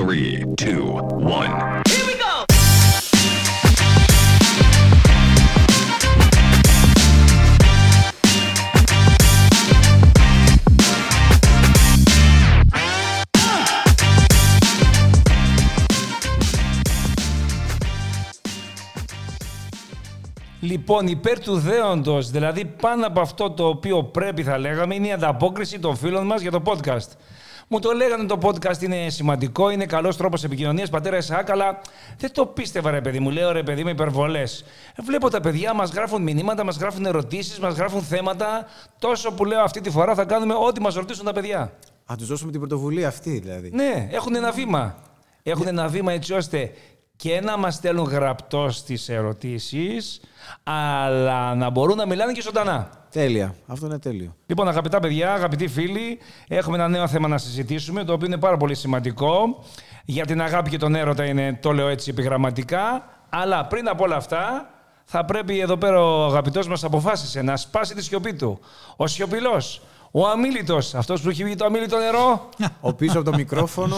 Three, two, one. Λοιπόν, υπέρ του δέοντος, δηλαδή πάνω από αυτό το οποίο πρέπει θα λέγαμε, είναι η ανταπόκριση των φίλων μας για το podcast. Μου το λέγανε το podcast είναι σημαντικό, είναι καλός τρόπος επικοινωνίας. Πατέρα Εσάκ, αλλά δεν το πίστευα, ρε παιδί μου. Λέω ρε παιδί με υπερβολές. Βλέπω τα παιδιά μας γράφουν μηνύματα, μας γράφουν ερωτήσεις, μας γράφουν θέματα. Τόσο που λέω αυτή τη φορά θα κάνουμε ό,τι μας ρωτήσουν τα παιδιά. Α, τους δώσουμε την πρωτοβουλία αυτή δηλαδή. Ναι, έχουν ένα βήμα. Έχουν ένα βήμα έτσι ώστε και να μας στέλνουν γραπτός στις ερωτήσεις, αλλά να μπορούν να μιλάνε και ζωντανά. Τέλεια. Αυτό είναι τέλειο. Λοιπόν, αγαπητά παιδιά, αγαπητοί φίλοι, έχουμε ένα νέο θέμα να συζητήσουμε, το οποίο είναι πάρα πολύ σημαντικό. Για την αγάπη και τον έρωτα είναι, το λέω έτσι επιγραμματικά. Αλλά πριν από όλα αυτά, θα πρέπει εδώ πέρα ο αγαπητός μας αποφάσισε να σπάσει τη σιωπή του. Ο σιωπηλός, ο αμήλυτο, αυτός που έχει βγει το αμήλυτο νερό. Ο πίσω από το μικρόφωνο.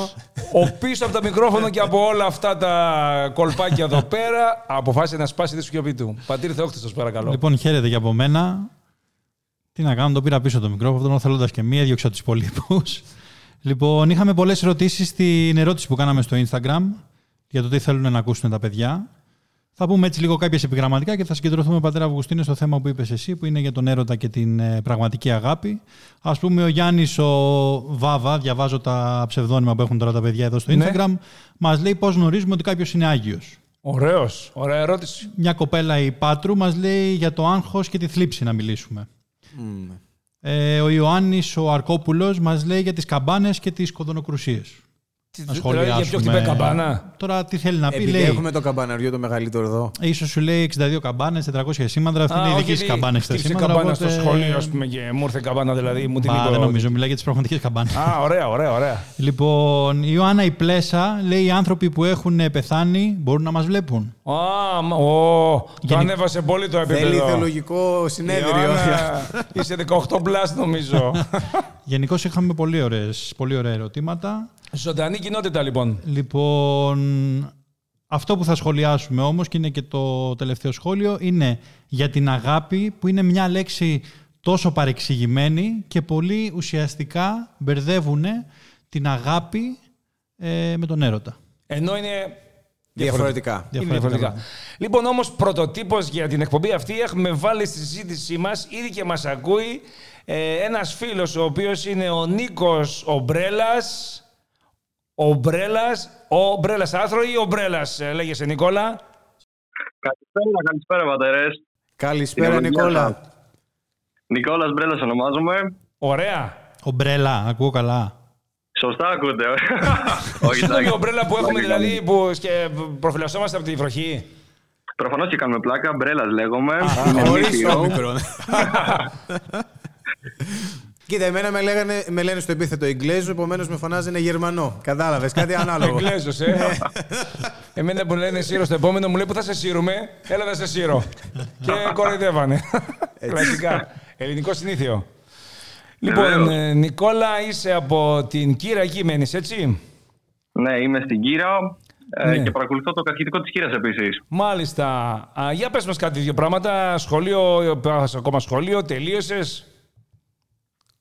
Ο πίσω από το μικρόφωνο και από όλα αυτά τα κολπάκια εδώ πέρα, αποφάσισε να σπάσει τη σιωπή του. Πατήρ Θεόχτιστο, παρακαλώ. Λοιπόν, χαίρετε και από μένα. Τι να κάνω, το πήρα πίσω το μικρόφωνο, θέλοντας και μία, διώξα τους υπολείπους. Λοιπόν, είχαμε πολλές ερωτήσεις στην ερώτηση που κάναμε στο Instagram για το τι θέλουν να ακούσουν τα παιδιά. Θα πούμε έτσι λίγο κάποιες επιγραμματικά και θα συγκεντρωθούμε, πατέρα Αυγουστίνε, στο θέμα που είπες εσύ, που είναι για τον έρωτα και την ε, πραγματική αγάπη. Α πούμε, ο Γιάννης ο Βάβα, διαβάζω τα ψευδόνυμα που έχουν τώρα τα παιδιά εδώ στο Ναι. Instagram, μας λέει πώς γνωρίζουμε ότι κάποιος είναι Άγιος. Ωραίος. Ωραία ερώτηση. Μια κοπέλα η Πάτρου μας λέει για το άγχος και τη θλίψη να μιλήσουμε. Μμμ. Ε, ο Ιωάννης ο Αρκόπουλος μας λέει για τις καμπάνες και τις κοδονοκρουσίες. Να Δηλαδή, για ποιο χτυπάει καμπάνα. Τώρα τι θέλει να πει, Επειδή λέει. έχουμε το καμπαναριό το μεγαλύτερο εδώ. Ίσως σου λέει 62 καμπάνες, 400 σήμαντρα. Αυτή είναι η δική σου καμπάνα 60 χτύπησε σήμαντρα. καμπάνα οπότε- στο σχολείο, ας πούμε, και μου ήρθε καμπάνα, δηλαδή. Μου την Μα, είπε δεν ο- νομίζω, μιλάει για τις πραγματικές καμπάνες. Α, ωραία, ωραία, ωραία. Λοιπόν, η Ιωάννα η Πλέσα λέει οι άνθρωποι που έχουν πεθάνει μπορούν να μας βλέπουν. Α, μα- ο, το Γενικ- ανέβασε πολύ το επίπεδο. Θέλει θεολογικό συνέδριο. Ιωάννα, Είσαι 18 μπλάς νομίζω. Γενικώς είχαμε πολύ, ωραίες, πολύ ωραία ερωτήματα. Ζωντανή κοινότητα λοιπόν. Λοιπόν, αυτό που θα σχολιάσουμε όμως και είναι και το τελευταίο σχόλιο είναι για την αγάπη που είναι μια λέξη τόσο παρεξηγημένη και πολύ ουσιαστικά μπερδεύουν την αγάπη ε, με τον έρωτα. Ενώ είναι Διαφορετικά. Είναι Διαφορετικά. διαφορετικά. Λοιπόν, όμως, πρωτοτύπος για την εκπομπή αυτή έχουμε βάλει στη συζήτησή μας, ήδη και μας ακούει ε, ένας φίλος, ο οποίος είναι ο Νίκος Ομπρέλας. Ομπρέλας, ο Ομπρέλας Άθρο ή Ομπρέλας, λέγεσαι Νικόλα; Καλησπέρα, καλησπέρα πατέρες. Καλησπέρα, Την ευλογία Νικόλα. σας. Νικόλας Μπρέλας ονομάζομαι. Ωραία. Ομπρέλα, ακούω καλά. Σωστά ακούτε. Όχι, Συγγνώμη, εντάξει. ομπρέλα που έχουμε Εντάξει, δηλαδή που σκε... προφυλασσόμαστε από τη βροχή; Προφανώς και κάνουμε πλάκα. Μπρέλας λέγομαι. Είναι Χωρίς νύχιο. όμικρον. Κοίτα, εμένα με, λέγανε, με λένε στο επίθετο Ιγκλέζο, επομένως με φωνάζανε Γερμανό. Κατάλαβες, κάτι ανάλογο. Εγγλέζος, ε. Εμένα που λένε σύρο στο επόμενο μου λέει που θα σε σύρουμε, έλα να σε σύρω. και κοροϊδεύανε. Κλασικά. Ελληνικό συνήθειο. Λοιπόν, Βεβαίως. ε, Νικόλα, είσαι από την Κύρα εκεί μένεις, έτσι; Ναι, είμαι στην Κύρα ε, Ναι. και παρακολουθώ το καθηγητικό της Κύρας επίσης. Μάλιστα. Α, για πες μας κάτι δύο πράγματα. Σχολείο, πας ακόμα σχολείο, τελείωσες;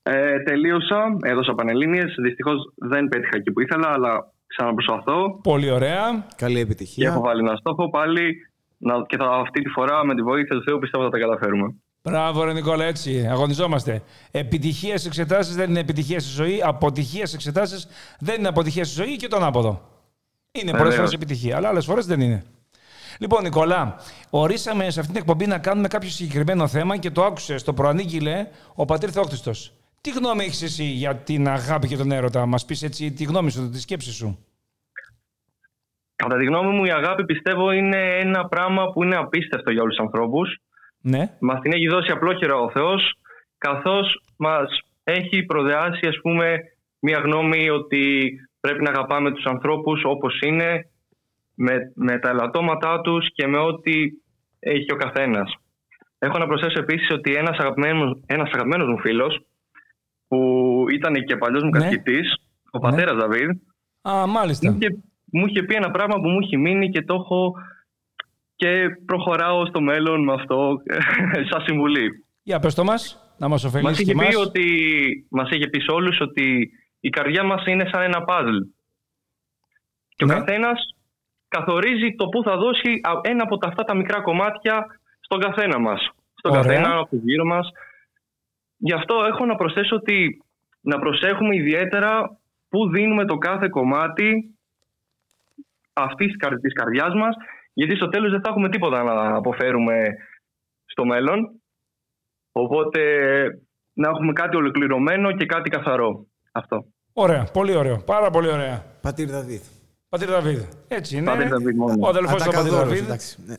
Ε, τελείωσα, έδωσα πανελλήνιες. Δυστυχώς δεν πέτυχα εκεί που ήθελα, αλλά ξαναπροσπαθώ. Πολύ ωραία. Καλή Και επιτυχία. έχω βάλει ένα στόχο πάλι. Να, και θα, αυτή τη φορά με τη βοήθεια του Θεού πιστεύω θα τα καταφέρουμε. Μπράβο, ρε Νικόλα, έτσι. Αγωνιζόμαστε. Επιτυχία σε εξετάσεις δεν είναι επιτυχία στη ζωή. Αποτυχία σε εξετάσεις δεν είναι αποτυχία στη ζωή και τον άποδο. Είναι πολλέ Βεβαίως. φορέ επιτυχία, αλλά άλλες φορές δεν είναι. Λοιπόν, Νικόλα, ορίσαμε σε αυτήν την εκπομπή να κάνουμε κάποιο συγκεκριμένο θέμα και το άκουσε, το προανήγγειλε ο πατήρ Θεόκτιστος. Τι γνώμη έχεις εσύ για την αγάπη και τον έρωτα, μας πεις έτσι τη γνώμη σου, τη σκέψη σου. Κατά τη γνώμη μου, η αγάπη πιστεύω είναι ένα πράγμα που είναι απίστευτο για όλους τους ανθρώπους. Ναι. Μας την έχει δώσει απλόχερα ο Θεός, καθώς μας έχει προδεάσει, ας πούμε, μια γνώμη ότι πρέπει να αγαπάμε τους ανθρώπους όπως είναι, με, με τα ελαττώματά τους και με ό,τι έχει ο καθένας. Έχω να προσθέσω επίσης ότι ένας αγαπημένος, ένας αγαπημένος μου φίλος, που ήταν και παλιός μου Ναι. καθηγητής, ο Ναι. πατέρας Δαβίδ, Α, μάλιστα. Μου είχε, μου είχε πει ένα πράγμα που μου έχει μείνει και το έχω και προχωράω στο μέλλον με αυτό σαν συμβουλή. Για πες το μας, να μας Μας ωφελήσει και είχε, πει εμάς. ότι, μας είχε πει σε όλους ότι η καρδιά μας είναι σαν ένα παζλ. Και Ναι. ο καθένας καθορίζει το που θα δώσει α- ένα από τα, αυτά τα μικρά κομμάτια στον καθένα μας. Στον Ωραία. καθένα από γύρω μας. Γι' αυτό έχω να προσθέσω ότι να προσέχουμε ιδιαίτερα πού δίνουμε το κάθε κομμάτι αυτής της καρ- της καρδιάς μας γιατί στο τέλος δεν θα έχουμε τίποτα να αποφέρουμε στο μέλλον. Οπότε να έχουμε κάτι ολοκληρωμένο και κάτι καθαρό. Αυτό. Ωραία, πολύ ωραίο. Πάρα πολύ ωραία. Πατήρ Δαβίδ. Πατήρ Δαβίδ. Έτσι είναι. Πατήρ Δαβίδ μόνο. Ο αδελφός του Πατήρ Ατακαδόρος, Δαβίδ. εντάξει. Ναι.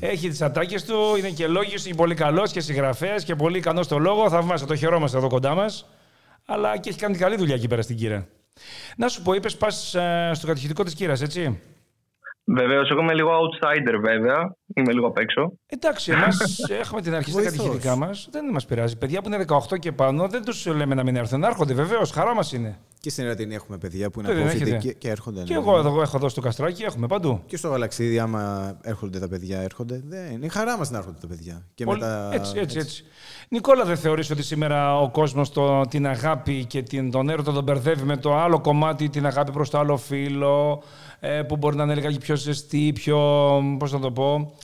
Έχει τις ατάκες του, είναι και λόγιος, είναι πολύ καλός και συγγραφέας και πολύ ικανός στο λόγο. Θαυμάσια, το χαιρόμαστε εδώ κοντά μας. Αλλά και έχει κάνει καλή δουλειά εκεί πέρα στην κύρα. Να σου πω, είπες πας στο κατηχητικό της κύρας, έτσι; Βεβαίως, εγώ είμαι λίγο outsider βέβαια. Είμαι λίγο απ' έξω. Εντάξει, εμάς έχουμε την αρχή στα Βοηθός. κατηχητικά μας. Δεν μας πειράζει. Παιδιά που είναι 18 και πάνω δεν τους λέμε να μην έρθουν. Να έρχονται, βεβαίως. Χαρά μας είναι. Και στην Ερατινή έχουμε παιδιά που είναι Δεν απόφοιτοι έχετε. και, και έρχονται. Και ναι. εγώ εδώ έχω εδώ στο Καστράκι, έχουμε παντού. Και στο γαλαξίδι, άμα έρχονται τα παιδιά, έρχονται. Δεν, είναι η χαρά μας να έρχονται τα παιδιά. Και Πολύ- μετά, έτσι, έτσι, έτσι. Νικόλα, δεν θεωρείς ότι σήμερα ο κόσμος το, την αγάπη και την, τον έρωτα τον μπερδεύει με το άλλο κομμάτι, την αγάπη προς το άλλο φίλο, ε, που μπορεί να είναι λίγα πιο ζεστή, πιο, πώς να το πω,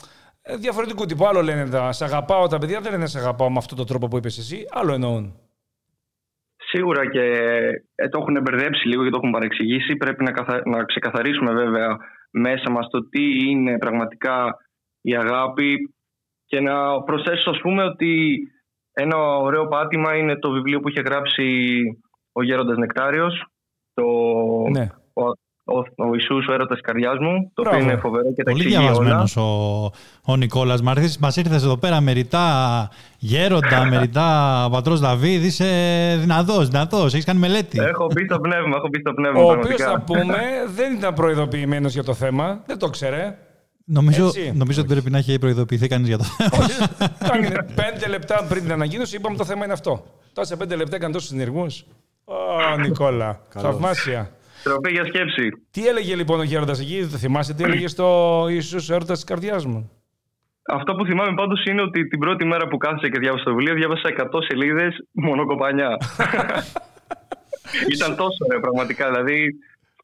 ε, διαφορετικού τύπου. Άλλο λένε τα «σ' αγαπάω», τα παιδιά δεν λένε «σ' αγαπάω» με αυτόν τον τρόπο που είπες εσύ, άλλο εννοούν. Σίγουρα και ε, το έχουν μπερδέψει λίγο και το έχουν παρεξηγήσει. Πρέπει να, καθα... να ξεκαθαρίσουμε βέβαια μέσα μας το τι είναι πραγματικά η αγάπη και να προσθέσω ας πούμε ότι ένα ωραίο πάτημα είναι το βιβλίο που είχε γράψει ο Γέροντας Νεκτάριος το... Ναι. ο, ο, ο Ιησούς ο έρωτας της καρδιάς μου το Μπράβο. οποίο είναι φοβερό και τα Πολύ εξηγεί όλα. διαβασμένος ο, ο Νικόλας. Μας ήρθες εδώ πέρα με ρητά γέροντα, με ρητά πατρός Δαβίδ. Είσαι δυνατός, δυνατός. Έχεις κάνει μελέτη. Έχω μπει στο πνεύμα, έχω μπει στο πνεύμα Ο οποίος πραγματικά. θα πούμε δεν ήταν προειδοποιημένος για το θέμα, δεν το ξέρε. Νομίζω, Έτσι. νομίζω ότι πρέπει να έχει προειδοποιηθεί κανείς για το θέμα. Ήταν πέντε λεπτά πριν την ανακοίνωση, είπαμε το θέμα είναι αυτό. Τώρα σε πέντε λεπτά έκανε τόσους συνεργούς. Ω, Νικόλα. Θαυμάσια. Τροπή για σκέψη. Τι έλεγε λοιπόν ο Γέροντας εκεί, το θυμάσαι τι έλεγε στο Ιησούς έρωτας της καρδιάς μου; Αυτό που θυμάμαι πάντως είναι ότι την πρώτη μέρα που κάθισα και διάβασα το βιβλίο διάβασα 100 σελίδες μόνο κοπανιά. Ήταν τόσο ωραίο πραγματικά. Δηλαδή,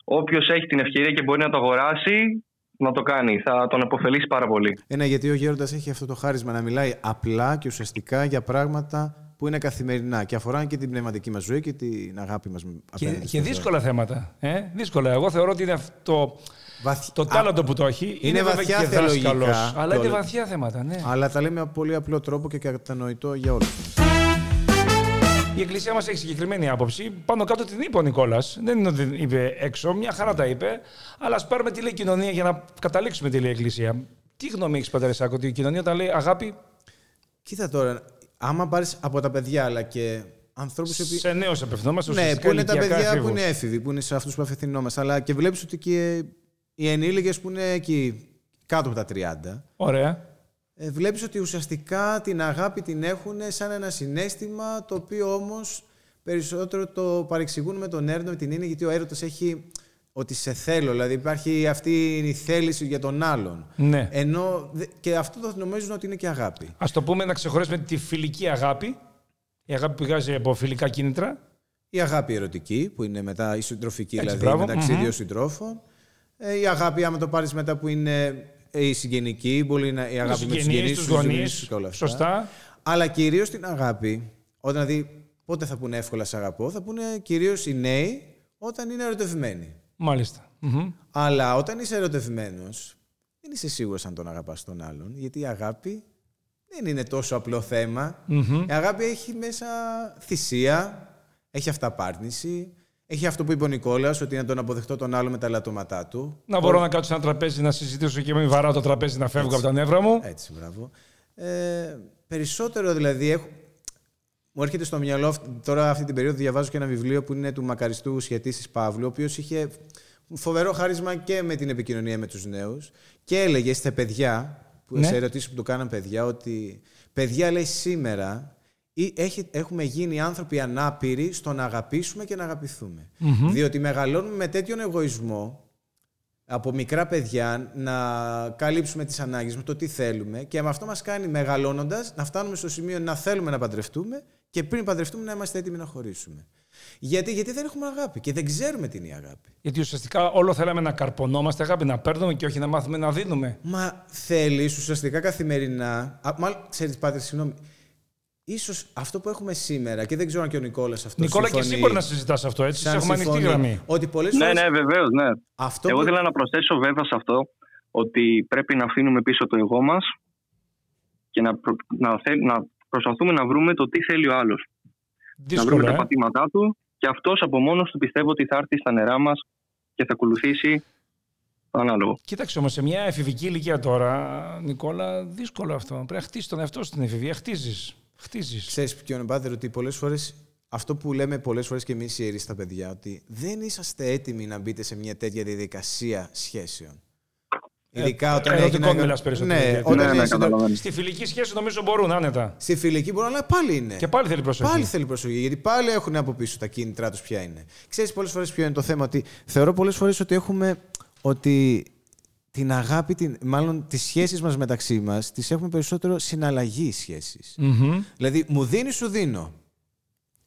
όποιος έχει την ευκαιρία και μπορεί να το αγοράσει, να το κάνει. Θα τον αποφελήσει πάρα πολύ. Ένα, γιατί ο Γέροντας έχει αυτό το χάρισμα να μιλάει απλά και ουσιαστικά για πράγματα που είναι καθημερινά και αφορά και την πνευματική μας ζωή και την αγάπη μας Και, απέναντι. και στον Θεό. δύσκολα θέματα. Ε; Δύσκολα. Εγώ θεωρώ ότι είναι αυτό Βαθ- το Α, τάλαντο που το έχει. είναι βέβαια βαθιά και θεολογικά δάσκαλος, Αλλά και είναι όλα. βαθιά θέματα, ναι. Αλλά τα λέμε με πολύ απλό τρόπο και κατανοητό για όλους. Η Εκκλησία μας έχει συγκεκριμένη άποψη. Πάνω κάτω την είπε ο Νικόλας. Δεν είναι ότι την είπε έξω, μια χαρά τα είπε. Αλλά ας πάρουμε τι λέει η κοινωνία για να καταλήξουμε τι λέει η Εκκλησία. Τι γνώμη έχεις, Πατέρα Σάκο, ότι η κοινωνία όταν λέει αγάπη Κοίτα τώρα, άμα πάρεις από τα παιδιά αλλά και ανθρώπους. σε νέου απευθυνόμαστε. Ναι, ουσιαστικά που είναι τα ηλικιακά παιδιά εφήβους. που είναι έφηβοι, που είναι σε αυτούς που απευθυνόμαστε. Αλλά και βλέπεις ότι και οι ενήλικες που είναι εκεί κάτω από τα 30. Ωραία. Ε, βλέπεις ότι ουσιαστικά την αγάπη την έχουν σαν ένα συνέστημα το οποίο όμως περισσότερο το παρεξηγούν με τον έρωτα, με την είναι γιατί ο έρωτας έχει ότι σε θέλω, δηλαδή υπάρχει αυτή η θέληση για τον άλλον. Ναι. Ενώ, δε- και αυτό το νομίζουν ότι είναι και αγάπη. Α το πούμε να ξεχωρίσουμε τη φιλική αγάπη. Η αγάπη που βγάζει από φιλικά κίνητρα. Η αγάπη ερωτική, που είναι μετά η συντροφική, Έτσι, δηλαδή μπράβο. μεταξύ Μμμ. δύο συντρόφων. Ε, η αγάπη, άμα το πάρεις μετά, που είναι ε, η συγγενική, μπορεί να η αγάπη με τους συγγενείς, συγγενείς, τους τους γονείς. γονείς και όλα αυτά. Σωστά. Αλλά κυρίως την αγάπη, όταν δηλαδή πότε θα πούνε εύκολα σε αγαπώ, θα πούνε κυρίως οι νέοι όταν είναι ερωτευμένοι. Μάλιστα. Μμμ. Αλλά όταν είσαι ερωτευμένος, δεν είσαι σίγουρος αν τον αγαπάς τον άλλον, γιατί η αγάπη δεν είναι τόσο απλό θέμα. Μμμ. Η αγάπη έχει μέσα θυσία, έχει αυταπάρνηση, έχει αυτό που είπε ο Νικόλας, ότι να τον αποδεχτώ τον άλλο με τα λατώματά του. Να μπορώ να κάτσω σε ένα τραπέζι να συζητήσω και μην βαράω το τραπέζι να φεύγω από τα νεύρα μου. Έτσι, μπράβο. Ε, περισσότερο δηλαδή έχω... Μου έρχεται στο μυαλό, αυ- τώρα αυτή την περίοδο διαβάζω και ένα βιβλίο που είναι του μακαριστού σχετής Παύλου, ο οποίος είχε φοβερό χάρισμα και με την επικοινωνία με τους νέους και έλεγε στα παιδιά, που Ναι. σε ερωτήσεις που του κάναν παιδιά, ότι παιδιά λέει σήμερα ή έχει, έχουμε γίνει άνθρωποι ανάπηροι στο να αγαπήσουμε και να αγαπηθουμε Διότι μεγαλώνουμε με τέτοιον εγωισμό από μικρά παιδιά να καλύψουμε τις ανάγκες με το τι θέλουμε και με αυτό μας κάνει μεγαλώνοντας να φτάνουμε στο σημείο να θέλουμε να παντρευτούμε και πριν παντρευτούμε να είμαστε έτοιμοι να χωρίσουμε. Γιατί, γιατί δεν έχουμε αγάπη και δεν ξέρουμε τι είναι η αγάπη. Γιατί ουσιαστικά όλο θέλαμε να καρπονόμαστε αγάπη, να παίρνουμε και όχι να μάθουμε να δίνουμε. Μα θέλεις ουσιαστικά καθημερινά. Α, μάλλον ξέρεις, Πάτερ, συγγνώμη. Ίσως αυτό που έχουμε σήμερα, και δεν ξέρω αν και ο Νικόλας αυτό Νικόλα, συμφωνεί, και εσύ μπορεί να συζητάς αυτό, έτσι. σαν Έχουμε ανοιχτή συμφωνεί, γραμμή. Ότι πολλές Ναι, φορές ναι, βεβαίως, ναι. αυτό Εγώ που- ήθελα να προσθέσω βέβαια σε αυτό ότι πρέπει να αφήνουμε πίσω το εγώ μας και να, προ- να, θέλ- να προσπαθούμε να βρούμε το τι θέλει ο άλλος. Να βρούμε Δύσκολο, τα ε. πατήματά του και αυτός από μόνος του πιστεύω ότι θα έρθει στα νερά μας και θα ακολουθήσει το ανάλογο. Κοίταξε όμως, σε μια εφηβική ηλικία τώρα, Νικόλα, δύσκολο αυτό. Πρέπει να χτίσεις τον εαυτό σου στην εφηβεία. Χτίζεις. Χτίζεις. Ξέρεις ποιο είναι πάτερ, ότι πολλές φορές αυτό που λέμε πολλές φορές και εμείς οι ιερείς στα παιδιά, ότι δεν είσαστε έτοιμοι να μπείτε σε μια τέτοια διαδικασία σχέσεων. Ειδικά όταν ερωτικό έχει να- μιλάς περισσότερο, Ναι, γιατί- όταν ναι, είναι ναι, συντο- καταλαβαίνω. Στη φιλική σχέση νομίζω μπορούν άνετα. Στη φιλική μπορεί, αλλά πάλι είναι. Και πάλι θέλει προσοχή. Πάλι θέλει προσοχή, γιατί πάλι έχουν από πίσω τα κίνητρά τους ποια είναι. Ξέρεις πολλές φορές ποιο είναι το θέμα, ότι θεωρώ πολλές φορές ότι έχουμε ότι την αγάπη, την, μάλλον τις σχέσεις μας μεταξύ μας, τις έχουμε περισσότερο συναλλαγή σχέσεις. Μμμ. Δηλαδή, μου δίνει, σου δίνω.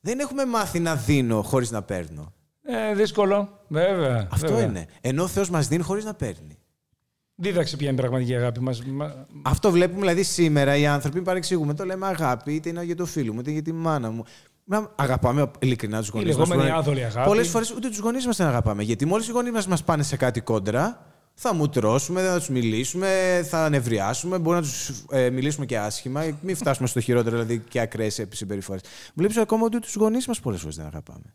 Δεν έχουμε μάθει να δίνω χωρίς να παίρνω. Ε, δύσκολο. Βέβαια. Αυτό βέβαια. είναι. Ενώ ο Θεός μας δίνει χωρίς να παίρνει. Δίδαξε ποια είναι η πραγματική αγάπη μας. Μα- Αυτό βλέπουμε δηλαδή σήμερα οι άνθρωποι παρεξηγούμε. Το λέμε αγάπη, είτε είναι για το φίλο μου, είτε για τη μάνα μου. Να αγαπάμε ειλικρινά τους γονείς μας. λεγόμενη άδολη αγάπη. Πολλές φορές ούτε τους γονείς μας δεν αγαπάμε. Γιατί μόλις οι γονείς μας μας πάνε σε κάτι κόντρα, θα μου τρώσουμε, θα τους μιλήσουμε, θα νευριάσουμε, μπορεί να τους ε, μιλήσουμε και άσχημα. Μην φτάσουμε στο χειρότερο, δηλαδή και ακραίες συμπεριφορές. Βλέπεις ακόμα ότι τους γονείς μας πολλές φορές δεν αγαπάμε.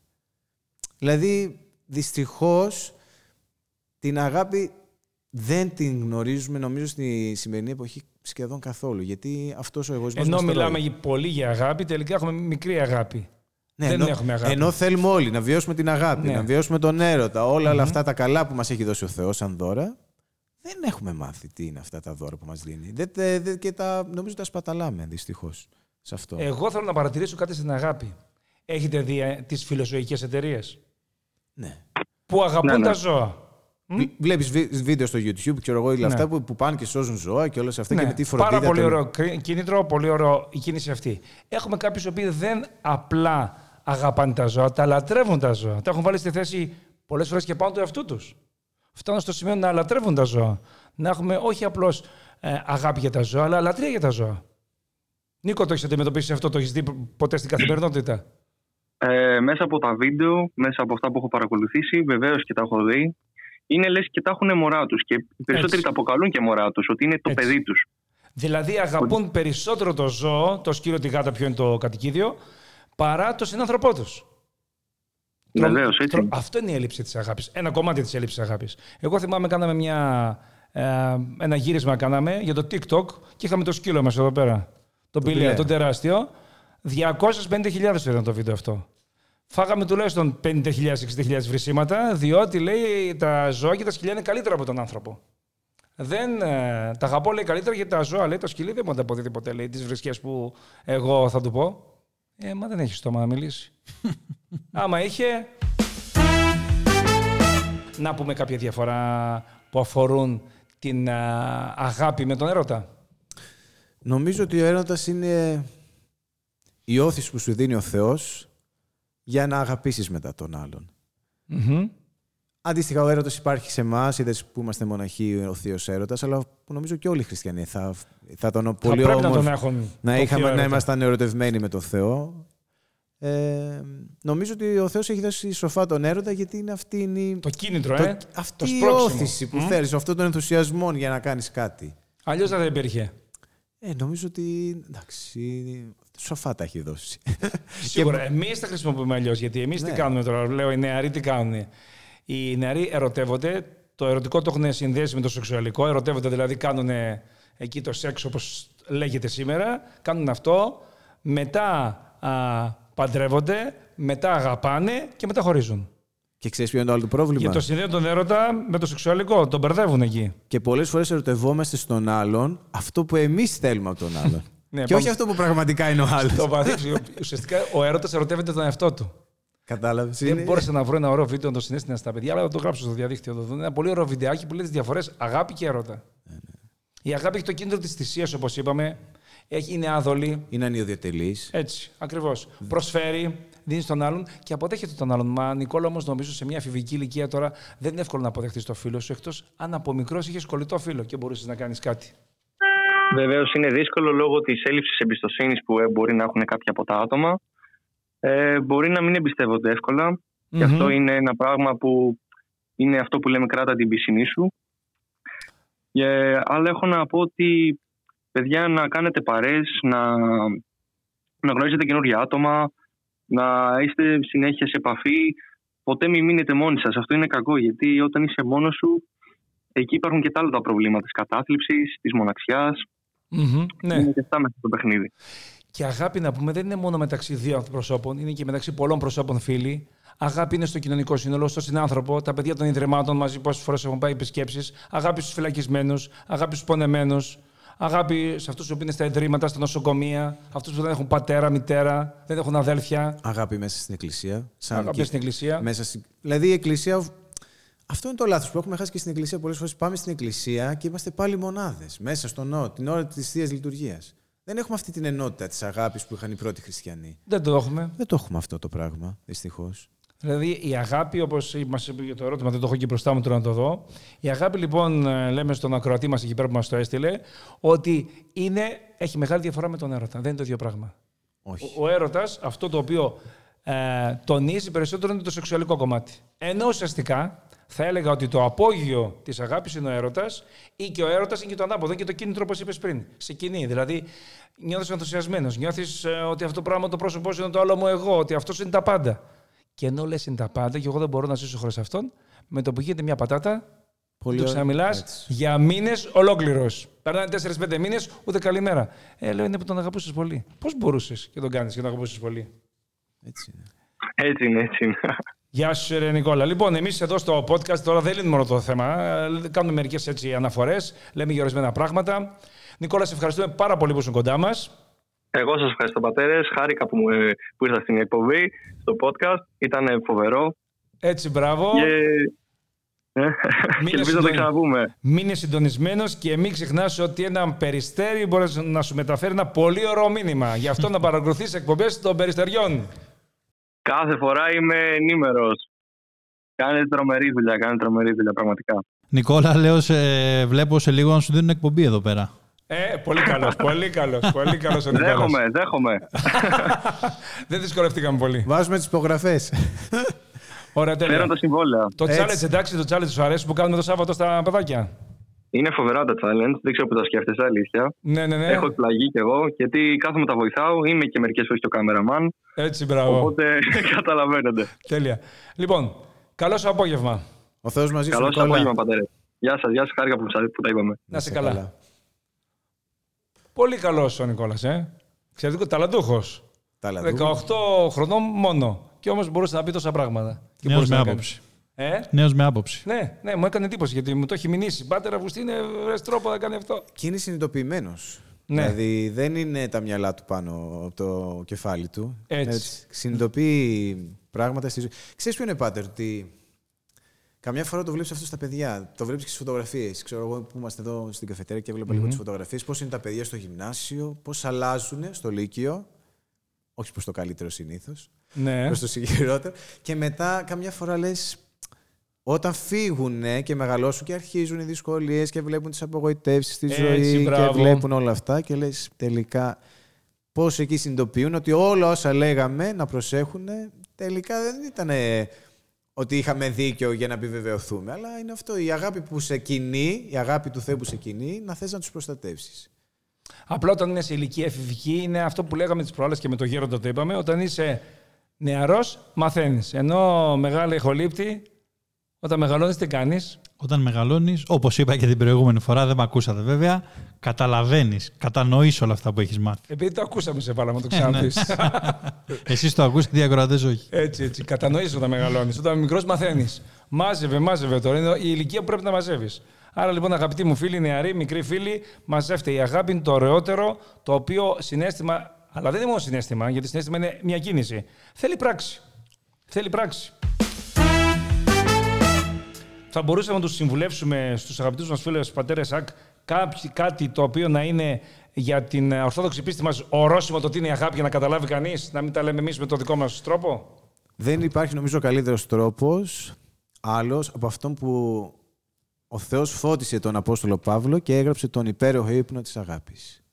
Δηλαδή, δυστυχώς την αγάπη δεν την γνωρίζουμε, νομίζω, στη σημερινή εποχή σχεδόν καθόλου. Γιατί αυτός ο εγωισμός Ενώ μας τρώει. μιλάμε για- πολύ για αγάπη, τελικά έχουμε μικρή αγάπη. Ναι, δεν ενώ, έχουμε αγάπη. Ενώ θέλουμε όλοι να βιώσουμε την αγάπη, Ναι. να βιώσουμε τον έρωτα, όλα, όλα αυτά τα καλά που μας έχει δώσει ο Θεός σαν δώρα, δεν έχουμε μάθει τι είναι αυτά τα δώρα που μας δίνει. Δεν, δεν- δεν- και τα, νομίζω τα σπαταλάμε δυστυχώς σε αυτό. Εγώ θέλω να παρατηρήσω κάτι στην αγάπη. Έχετε δει ε, τις φιλοσοφικές εταιρείες; Ναι. που αγαπούν Ναι, ναι. τα ζώα. Βλ- Βλέπεις βι- βίντεο στο YouTube, ξέρω εγώ, όλα Ναι. αυτά που, που πάνε και σώζουν ζώα και όλα σε αυτά Ναι, και με τι φροντίδα. πάρα πολύ των- ωραίο κρι- κίνητρο, πολύ ωραίο η κίνηση αυτή. Έχουμε κάποιους οι οποίοι δεν απλά αγαπάνε τα ζώα, τα λατρεύουν τα ζώα. Τα έχουν βάλει στη θέση πολλές φορές και πάνω του εαυτού τους. Φτάνουν στο σημείο να λατρεύουν τα ζώα. Να έχουμε όχι απλώς αγάπη για τα ζώα, αλλά λατρεία για τα ζώα. Νίκο, το έχεις αντιμετωπίσει αυτό, το έχεις δει ποτέ στην καθημερινότητα; Ε, μέσα από τα βίντεο, μέσα από αυτά που έχω παρακολουθήσει, βεβαίως και τα έχω δει, είναι λες και τα έχουν μωρά τους. Και οι περισσότεροι Έτσι. τα αποκαλούν και μωρά τους, ότι είναι το Έτσι. παιδί τους. Δηλαδή αγαπούν περισσότερο το ζώο, το σκύλο, τη γάτα, ποιο είναι το κατοικίδιο, παρά το συνάνθρωπό τους. Βεβαίως, έτσι. Αυτό είναι η έλλειψη της αγάπης. Ένα κομμάτι της έλλειψης αγάπης. Εγώ θυμάμαι, κάναμε μια, ε, ένα γύρισμα κάναμε για το TikTok και είχαμε το σκύλο μας εδώ πέρα. Το πηλαία, πηλαία. το τεράστιο. 250.000 ήταν το βίντεο αυτό. Φάγαμε τουλάχιστον 50.000-60.000 βρυσίματα, διότι λέει τα ζώα και τα σκυλιά είναι καλύτερα από τον άνθρωπο. Δεν, ε, τα αγαπώ λέει καλύτερα γιατί τα ζώα λέει το σκυλί δεν μου ανταποδίδει ποτέ λέει τις βρισκές που εγώ θα του πω. Ε, μα δεν έχει στόμα να μιλήσει. Άμα είχε, να πούμε κάποια διαφορά που αφορούν την α, αγάπη με τον έρωτα. Νομίζω ότι ο έρωτας είναι η όθηση που σου δίνει ο Θεός για να αγαπήσεις μετά τον άλλον. Μμμ. Αντίστοιχα, ο έρωτας υπάρχει σε εμάς, είδες που είμαστε μοναχοί, ο θείος έρωτας, αλλά που νομίζω και όλοι οι χριστιανοί θα, θα ήταν Θα πολύ πρέπει να όμορφο τον έχουν. να, το είχαμε, θείο να έρωτα. ήμασταν ερωτευμένοι με τον Θεό. Ε, νομίζω ότι ο Θεός έχει δώσει σοφά τον έρωτα γιατί είναι αυτή είναι η, Το κίνητρο, το- ε. αυτή το η σπρώξιμο. όθηση που Μμ. θέλεις, αυτό τον ενθουσιασμό για να κάνεις κάτι. Αλλιώς δεν θα υπήρχε. Ε, νομίζω ότι εντάξει, σοφά τα έχει δώσει. Σίγουρα. Εμείς τα χρησιμοποιούμε αλλιώς. Γιατί εμείς Ναι. τι κάνουμε τώρα, λέω οι νεαροί τι κάνουν; Οι νεαροί ερωτεύονται. Το ερωτικό το έχουν συνδέσει με το σεξουαλικό. Ερωτεύονται δηλαδή, κάνουν εκεί το σεξ όπως λέγεται σήμερα. Κάνουν αυτό. Μετά α, παντρεύονται. Μετά αγαπάνε και μετά χωρίζουν. και ξέρεις ποιο είναι το άλλο το πρόβλημα; Και το συνδέουν τον έρωτα με το σεξουαλικό. Τον μπερδεύουν εκεί. Και πολλές φορές ερωτευόμαστε στον άλλον αυτό που εμείς θέλουμε από τον άλλον. Ναι, και πάμε- όχι αυτό που πραγματικά είναι ο άλλος. Το βαθύ. Ουσιαστικά ο έρωτας ερωτεύεται τον εαυτό του. Κατάλαβες. Δεν μπόρεσα να βρω ένα ωραίο βίντεο να το συνέστηνα στα παιδιά, αλλά θα το γράψω στο διαδίκτυο. εδώ. Είναι ένα πολύ ωραίο βιντεάκι που λέει τις διαφορές αγάπη και έρωτα. Η αγάπη έχει το κίνητρο της θυσίας, όπως είπαμε. Έχει, είναι άδολη. Είναι ανιδιοτελή. Έτσι, ακριβώς. Προσφέρει, δίνει στον άλλον και αποδέχεται τον άλλον. Μα Νικόλα, όμως, νομίζω σε μια εφηβική ηλικία τώρα δεν είναι εύκολο να αποδεχτείς το φίλο σου, εκτός αν από μικρός είχες κολλητό φίλο και μπορούσες να κάνεις κάτι. Βεβαίως είναι δύσκολο λόγω της έλλειψης εμπιστοσύνης που ε, μπορεί να έχουν κάποια από τα άτομα. Ε, μπορεί να μην εμπιστεύονται εύκολα. Και Μμμ. αυτό είναι ένα πράγμα που είναι αυτό που λέμε κράτα την πισινή σου. Ε, αλλά έχω να πω ότι παιδιά να κάνετε παρές, να, να γνωρίζετε καινούργια άτομα, να είστε συνέχεια σε επαφή. Ποτέ μην μείνετε μόνοι σας. Αυτό είναι κακό γιατί όταν είσαι μόνος σου εκεί υπάρχουν και τα άλλα τα προβλήματα της κατάθλιψης, της μοναξιάς. Μμμ, Ναι. Είναι και αυτά μέσα στο παιχνίδι. Και αγάπη να πούμε δεν είναι μόνο μεταξύ δύο προσώπων, είναι και μεταξύ πολλών προσώπων φίλοι. Αγάπη είναι στο κοινωνικό σύνολο, στο συνάνθρωπο, τα παιδιά των ιδρυμάτων μαζί πόσες φορές έχουν πάει επισκέψεις. Αγάπη στους φυλακισμένους, αγάπη στους πονεμένους. Αγάπη σε αυτούς που είναι στα ιδρύματα, στα νοσοκομεία, αυτούς που δεν έχουν πατέρα, μητέρα, δεν έχουν αδέλφια. Αγάπη μέσα στην εκκλησία. Σαν Αγάπη και- στην εκκλησία. Μέσα στην... Δηλαδή η εκκλησία. Αυτό είναι το λάθος που έχουμε χάσει και στην εκκλησία. Πολλές φορές πάμε στην εκκλησία και είμαστε πάλι μονάδες. Μέσα στο νό, την ώρα της θείας λειτουργίας. Δεν έχουμε αυτή την ενότητα της αγάπης που είχαν οι πρώτοι χριστιανοί. Δεν το έχουμε. Δεν το έχουμε αυτό το πράγμα, δυστυχώς. Δηλαδή η αγάπη, όπως μας είπε για το ερώτημα, δεν το έχω εκεί μπροστά μου τώρα να το δω. Η αγάπη, λοιπόν, ε, λέμε στον ακροατή μας εκεί πέρα που μας το έστειλε, ότι είναι, έχει μεγάλη διαφορά με τον έρωτα. Δεν είναι το ίδιο πράγμα. Όχι. Ο, ο έρωτας, αυτό το οποίο ε, τονίζει περισσότερο είναι το σεξουαλικό κομμάτι. Ενώ ουσιαστικά θα έλεγα ότι το απόγειο της αγάπης είναι ο έρωτας ή και ο έρωτας είναι και το ανάποδο, είναι και το κίνητρο, όπως είπες πριν. Σε κοινή. Δηλαδή, νιώθεις ενθουσιασμένος, νιώθεις ότι αυτό το πράγμα το πρόσωπό σου είναι το άλλο μου εγώ, ότι αυτός είναι τα πάντα. Και ενώ λες είναι τα πάντα, και εγώ δεν μπορώ να ζήσω χωρίς αυτόν, με το που γίνεται μια πατάτα, Πολύ του ωραία. ξαναμιλάς Έτσι. για μήνες ολόκληρος. Περνάνε 4-5 μήνες, ούτε καλημέρα. Ε, λέω είναι που τον αγαπούσες πολύ. Πώς μπορούσες και τον κάνεις και τον αγαπούσες πολύ; Έτσι είναι. Έτσι είναι, έτσι είναι. Γεια σου, ρε Νικόλα. Λοιπόν, εμείς εδώ στο podcast τώρα δεν λύνουμε μόνο το θέμα. ε, Κάνουμε μερικές αναφορές, λέμε για ορισμένα πράγματα. Νικόλα, σε ευχαριστούμε πάρα πολύ που ήσουν κοντά μας. Εγώ σας ευχαριστώ πατέρες. Χάρηκα που, μου, ε, που ήρθα στην εκπομπή, στο podcast. Ήταν φοβερό. Έτσι, μπράβο. Και, ε, Μείνε και ελπίζω να το συντονι- ξαναπούμε. Μείνε συντονισμένος και μην ξεχνάς ότι ένα περιστέρι μπορείς να σου μεταφέρει ένα πολύ ωραίο μήνυμα. Γι' αυτό να παρακολουθείς εκπομπές των περιστεριών. Κάθε φορά είμαι ενήμερος. Κάνετε τρομερή δουλειά, κάνετε τρομερή δουλειά πραγματικά. Νικόλα, λέω, σε, βλέπω σε λίγο να σου δίνουν εκπομπή εδώ πέρα. Ε, πολύ καλός, πολύ καλός. Πολύ καλός ο Νικόλας. Δέχομαι, δέχομαι. Δεν δυσκολευτήκαμε πολύ. Βάζουμε τις υπογραφές. Ωραία, τέλεια. Φέρω τα συμβόλαια. Το Έτσι. challenge, εντάξει, το challenge σου αρέσει που κάνουμε το Σάββατο στα παιδάκια. Είναι φοβερά τα challenge. Δεν ξέρω που τα σκέφτεσαι, αλήθεια. Ναι, ναι, ναι. Έχω εκπλαγεί κι εγώ, γιατί κάθομαι τα βοηθάω. Είμαι και μερικές φορές και ο κάμεραμαν. Έτσι, μπράβο. Οπότε καταλαβαίνετε. Τέλεια. Λοιπόν, καλό σου απόγευμα. Ο Θεός μαζί σου. Καλό σα Νικόλα. απόγευμα, πατέρε. Γεια σας, γεια σας. Χάρηκα που, σας- που τα είπαμε. Να είσαι καλά. Πολύ καλός ο Νικόλας, ε. Εξαιρετικό ταλαντούχος. Ταλαντούχος. 18 χρονών μόνο. Και όμως μπορούσε να πει τόσα πράγματα. Και Νέος μπορούσε με να κάνει. άποψη. Ε; Νέος με άποψη. Ναι, ναι, μου έκανε εντύπωση γιατί μου το έχει μηνύσει. Πάτερ Αυγουστίνε, βρες τρόπο να κάνει αυτό. Και είναι συνειδητοποιημένος. Ναι. Δηλαδή δεν είναι τα μυαλά του πάνω από το κεφάλι του. Έτσι. Συνειδητοποιεί πράγματα στη ζωή. Ξέρεις ποιο είναι πάτερ, ότι καμιά φορά το βλέπεις αυτό στα παιδιά. Το βλέπεις και στις φωτογραφίες. Ξέρω εγώ που είμαστε εδώ στην καφετέρια και βλέπω λίγο τις φωτογραφίες. Πώς είναι τα παιδιά στο γυμνάσιο, πώς αλλάζουν στο Λύκειο. Όχι προς το καλύτερο συνήθως. Ναι. προς το χειρότερο. Και μετά καμιά φορά λες, όταν φύγουν και μεγαλώσουν και αρχίζουν οι δυσκολίες και βλέπουν τις απογοητεύσεις στη Έτσι, ζωή μπράβο. και βλέπουν όλα αυτά και λες τελικά πώς εκεί συνειδητοποιούν ότι όλα όσα λέγαμε να προσέχουν τελικά δεν ήταν ότι είχαμε δίκιο για να επιβεβαιωθούμε, αλλά είναι αυτό η αγάπη που σε κινεί, η αγάπη του Θεού που σε κινεί, να θες να τους προστατεύσεις. Απλά όταν είναι σε ηλικία εφηβική, είναι αυτό που λέγαμε τις προάλλες και με το γέροντα το είπαμε. Όταν είσαι νεαρός, μαθαίνεις. Ενώ μεγάλη εχολήπτη, όταν μεγαλώνεις, τι κάνεις; Όταν μεγαλώνεις, όπως είπα και την προηγούμενη φορά, δεν με ακούσατε βέβαια, καταλαβαίνεις, κατανοείς όλα αυτά που έχεις μάθει. Επειδή το ακούσαμε σε βάλαμε, το Ε, ναι. ξαναπεί. Εσείς το ακούσατε, οι ακροατές όχι; έτσι, έτσι. Κατανοείς όταν μεγαλώνεις. Όταν μικρός, μαθαίνεις. Μάζευε, μάζευε τώρα. Είναι η ηλικία που πρέπει να μαζεύεις. Άρα λοιπόν, αγαπητοί μου φίλοι, νεαροί, μικροί φίλοι, μαζεύτε. Η αγάπη είναι το ωραιότερο, το οποίο συνέστημα. Αλλά δεν είναι μόνο συνέστημα, γιατί συνέστημα είναι μια κίνηση. Θέλει πράξη. Θέλει πράξη. Θα μπορούσαμε να τους συμβουλεύσουμε στους αγαπητούς μας φίλους πατέρες ΑΚ κάποιοι- κάτι το οποίο να είναι για την ε, ορθόδοξη πίστη μας ορόσημο το τι είναι η αγάπη για να καταλάβει κανείς, να μην τα λέμε εμείς με τον δικό μας τρόπο; Δεν υπάρχει νομίζω καλύτερος τρόπος άλλος από αυτόν που ο Θεός φώτισε τον Απόστολο Παύλο και έγραψε τον υπέροχο ύπνο της αγάπης.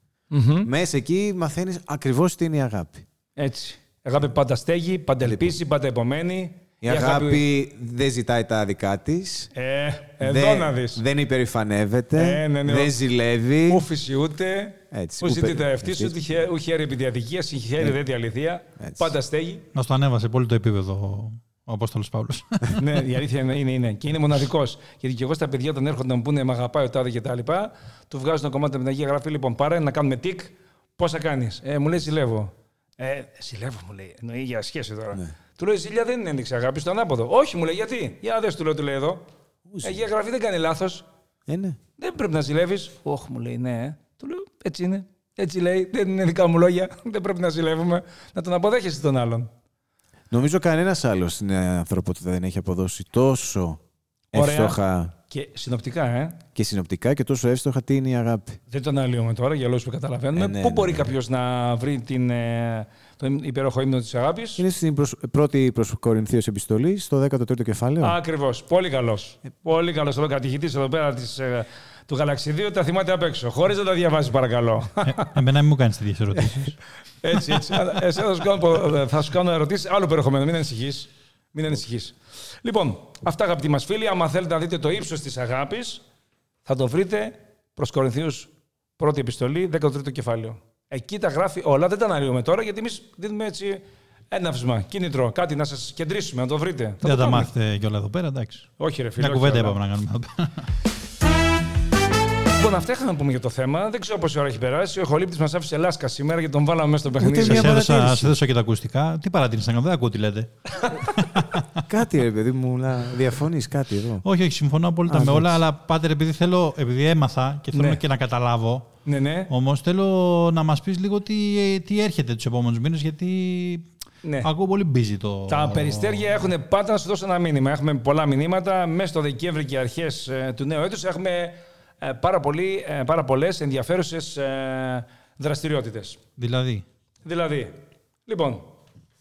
Μέσα εκεί μαθαίνεις ακριβώς τι είναι η αγάπη. Έτσι. Αγάπη πάντα στέγη, πάντα ελπίζει, πάντα επομένη. Η αγάπη δεν ζητάει τα δικά της. Ε, εδώ δεν, να δεις. δεν υπερηφανεύεται. Ε, ναι, ναι. δεν ζηλεύει. Ου φυσιούται, Έτσι, ου ου ζητεί πε- τα ευτή σου, ευτής. ούτε χε- ου χαίρει επί διαδικία, συγχαίρει δε τη αληθεία. Έτσι. Πάντα στέγη. Μα το ανέβασε πολύ το επίπεδο ο Απόστολος Παύλος. ναι, η αλήθεια είναι, είναι, είναι. Και είναι μοναδικός. Γιατί και εγώ στα παιδιά όταν έρχονται να μου πούνε με αγαπάει ο τάδε και τα λοιπά, του βγάζω ένα κομμάτι με την Αγία Γραφή. Λοιπόν, πάρε να κάνουμε τικ. Πόσα κάνεις. Ε, μου λέει ζηλεύω. Ε, ζηλεύω, μου λέει. Εννοεί για σχέση τώρα. Ναι. Του λέω η ζηλιά δεν είναι ένδειξη αγάπης, στο ανάποδο. Όχι, μου λέει γιατί; Για δες του λέω, του λέει εδώ. Η Αγία Γραφή δεν κάνει λάθος. Ε, ναι. Δεν πρέπει να ζηλεύεις. Όχι, μου λέει, ναι. ε». Του λέω, έτσι είναι. Έτσι λέει. Δεν είναι δικά μου λόγια. Δεν πρέπει να ζηλεύουμε. Να τον αποδέχεσαι τον άλλον. Νομίζω κανένας άλλος στην ανθρωπότητα δεν έχει αποδώσει τόσο Ωραία. εύστοχα Και συνοπτικά, ε. και συνοπτικά και τόσο εύστοχα τι είναι η αγάπη; Δεν το αναλύουμε τώρα για λόγους που καταλαβαίνουμε. Ε, ναι, Πού ναι, μπορεί ναι. κάποιος να βρει την, ε, τον υπέροχο ύμνο της αγάπης; Είναι στην προσ... πρώτη προς Κορινθίος επιστολή, στο 13ο κεφάλαιο. Ακριβώς. Πολύ καλός. Πολύ καλός. Ο καθηγητή εδώ πέρα της, ε, του Γαλαξιδίου τα θυμάται απ' έξω. Χωρίς να τα διαβάζει, παρακαλώ. ε, εμένα μην μου κάνεις τέτοιες ερωτήσεις. έτσι, έτσι. Αλλά Εσένα θα σου κάνω, θα σου κάνω ερωτήσεις άλλο περιεχομένο. Μην ανησυχείς. Μην ανησυχείς. Λοιπόν, αυτά αγαπητοί μας φίλοι. Άμα θέλετε να δείτε το ύψος της αγάπης, θα το βρείτε προς Κορινθίους πρώτη επιστολή, 13ο κεφάλαιο. Εκεί τα γράφει όλα. Δεν τα αναλύουμε τώρα γιατί εμείς δίνουμε έτσι έναυσμα, κίνητρο, κάτι να σας κεντρήσουμε, να το βρείτε. Θα Δεν το θα τα κάνουμε. μάθετε κιόλα εδώ πέρα, εντάξει. Όχι, ρε φίλε. Μια όχι κουβέντα όλα. είπαμε να κάνουμε εδώ πέρα. Λοιπόν, αυτά είχαμε να πούμε για το θέμα. Δεν ξέρω πόση ώρα έχει περάσει. Ο ηχολήπτης μας άφησε λάσκα σήμερα γιατί τον βάλαμε μέσα στο παιχνίδι. Ούτε μια Σα έδωσα, παρατήρηση. σας έδωσα και τα ακουστικά. Τι παρατήρησα να κάνω, δεν ακούω τι λέτε. Κάτι ρε παιδί μου, να διαφωνείς κάτι εδώ. όχι, όχι, συμφωνώ απόλυτα Α, με όλα, εντάξει. αλλά πάτερ, επειδή, θέλω, επειδή έμαθα και θέλω Ναι. και να καταλάβω, Ναι, ναι. όμως θέλω να μας πεις λίγο τι, τι έρχεται τους επόμενους μήνες, γιατί ναι. ακούω πολύ busy το. Τα περιστέρια έχουν πάντα να σου δώσω ένα μήνυμα. Έχουμε πολλά μηνύματα. Μέσα στο Δεκέμβρη και αρχές του νέου έτους έχουμε ε, πάρα, πολύ, ε, πάρα πολλές ενδιαφέρουσες δραστηριότητες. Δηλαδή, Δηλαδή, λοιπόν,